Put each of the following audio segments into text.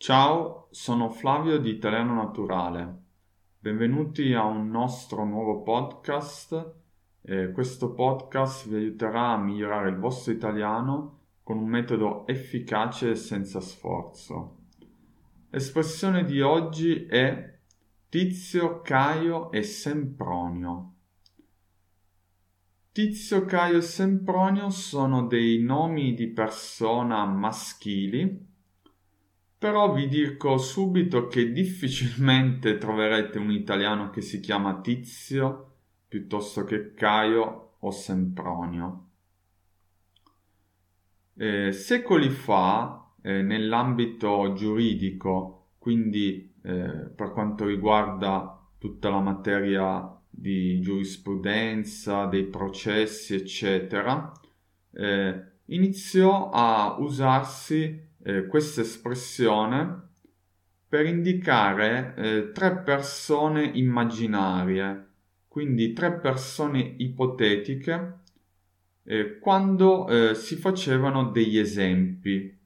Ciao, sono Flavio di Italiano Naturale. Benvenuti a un nostro nuovo podcast. Eh, questo podcast vi aiuterà a migliorare il vostro italiano con un metodo efficace e senza sforzo. L'espressione di oggi è Tizio, Caio e Sempronio. Tizio, Caio e Sempronio sono dei nomi di persona maschili però vi dico subito che difficilmente troverete un italiano che si chiama Tizio piuttosto che Caio o Sempronio. Eh, secoli fa, eh, nell'ambito giuridico, quindi eh, per quanto riguarda tutta la materia di giurisprudenza, dei processi, eccetera, eh, iniziò a usarsi eh, questa espressione per indicare eh, tre persone immaginarie, quindi tre persone ipotetiche, eh, quando eh, si facevano degli esempi.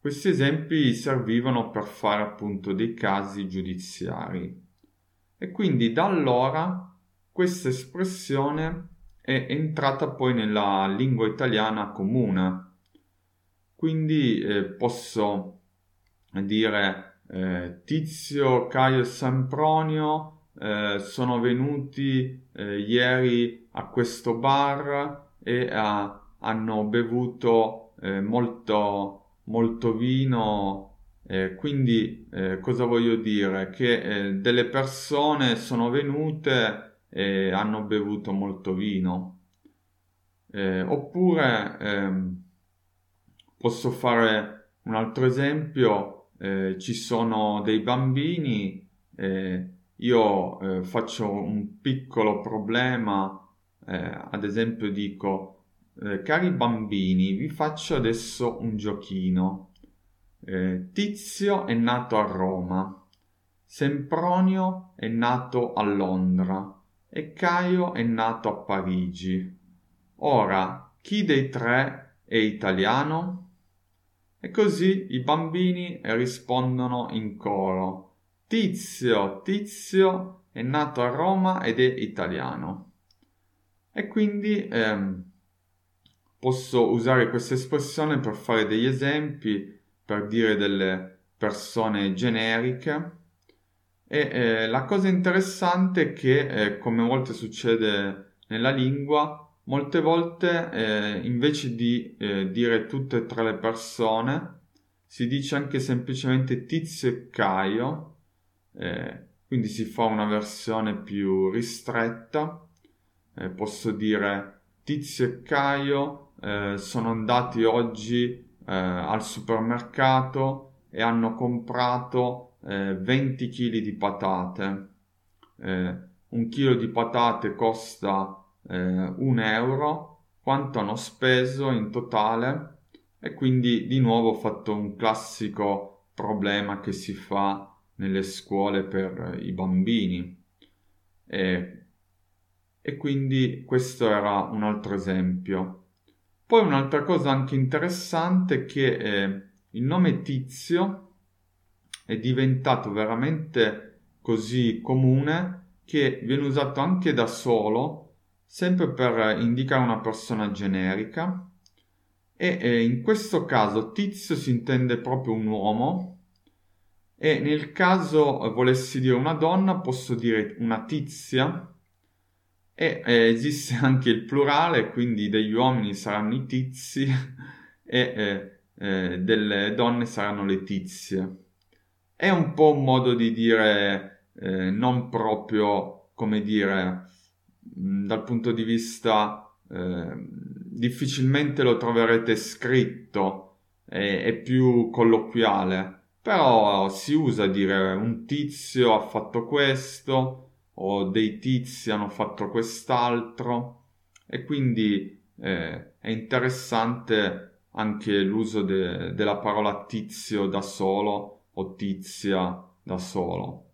Questi esempi servivano per fare appunto dei casi giudiziari. E quindi da allora questa espressione è entrata poi nella lingua italiana comune quindi eh, posso dire eh, Tizio, Caio e Sempronio eh, sono venuti eh, ieri a questo bar e hanno bevuto eh, molto, molto vino. quindi cosa voglio dire? Che delle persone sono venute e hanno bevuto molto vino. oppure ehm, Posso fare un altro esempio, eh, ci sono dei bambini, eh, io eh, faccio un piccolo problema, eh, ad esempio dico, eh, cari bambini, vi faccio adesso un giochino. Eh, Tizio è nato a Roma, Sempronio è nato a Londra e Caio è nato a Parigi. Ora, chi dei tre è italiano? E così i bambini rispondono in coro. Tizio, Tizio è nato a Roma ed è italiano. E quindi ehm, posso usare questa espressione per fare degli esempi, per dire delle persone generiche. E eh, la cosa interessante è che, eh, come a volte succede nella lingua, Molte volte eh, invece di eh, dire tutte e tre le persone, si dice anche semplicemente Tizio e Caio, eh, quindi si fa una versione più ristretta. Eh, posso dire Tizio e Caio eh, sono andati oggi eh, al supermercato e hanno comprato 20 kg di patate. un chilo di patate costa eh, un euro, quanto hanno speso in totale e quindi di nuovo ho fatto un classico problema che si fa nelle scuole per i bambini. E, e quindi questo era un altro esempio. Poi un'altra cosa anche interessante è che eh, il nome Tizio è diventato veramente così comune che viene usato anche da solo sempre per indicare una persona generica. E eh, in questo caso tizio si intende proprio un uomo. E nel caso volessi dire una donna posso dire una tizia. E eh, esiste anche il plurale quindi degli uomini saranno i tizi e eh, delle donne saranno le tizie. È un po' un modo di dire eh, non proprio come dire dal punto di vista eh, difficilmente lo troverete scritto, è, è più colloquiale, però si usa dire un tizio ha fatto questo o dei tizi hanno fatto quest'altro e quindi eh, è interessante anche l'uso de- della parola tizio da solo o tizia da solo.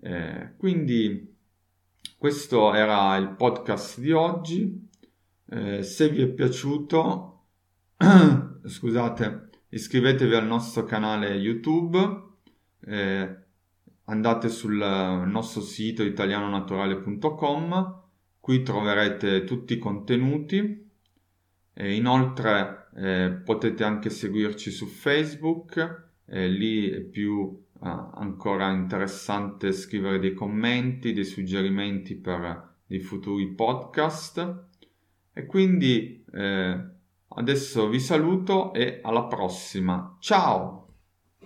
Eh, quindi questo era il podcast di oggi. Eh, se vi è piaciuto, scusate, iscrivetevi al nostro canale YouTube, eh, andate sul nostro sito italianonaturale.com, qui troverete tutti i contenuti. E inoltre eh, potete anche seguirci su Facebook, eh, lì è più eh, ancora interessante scrivere dei commenti, dei suggerimenti per dei futuri podcast e quindi eh, adesso vi saluto e alla prossima. Ciao!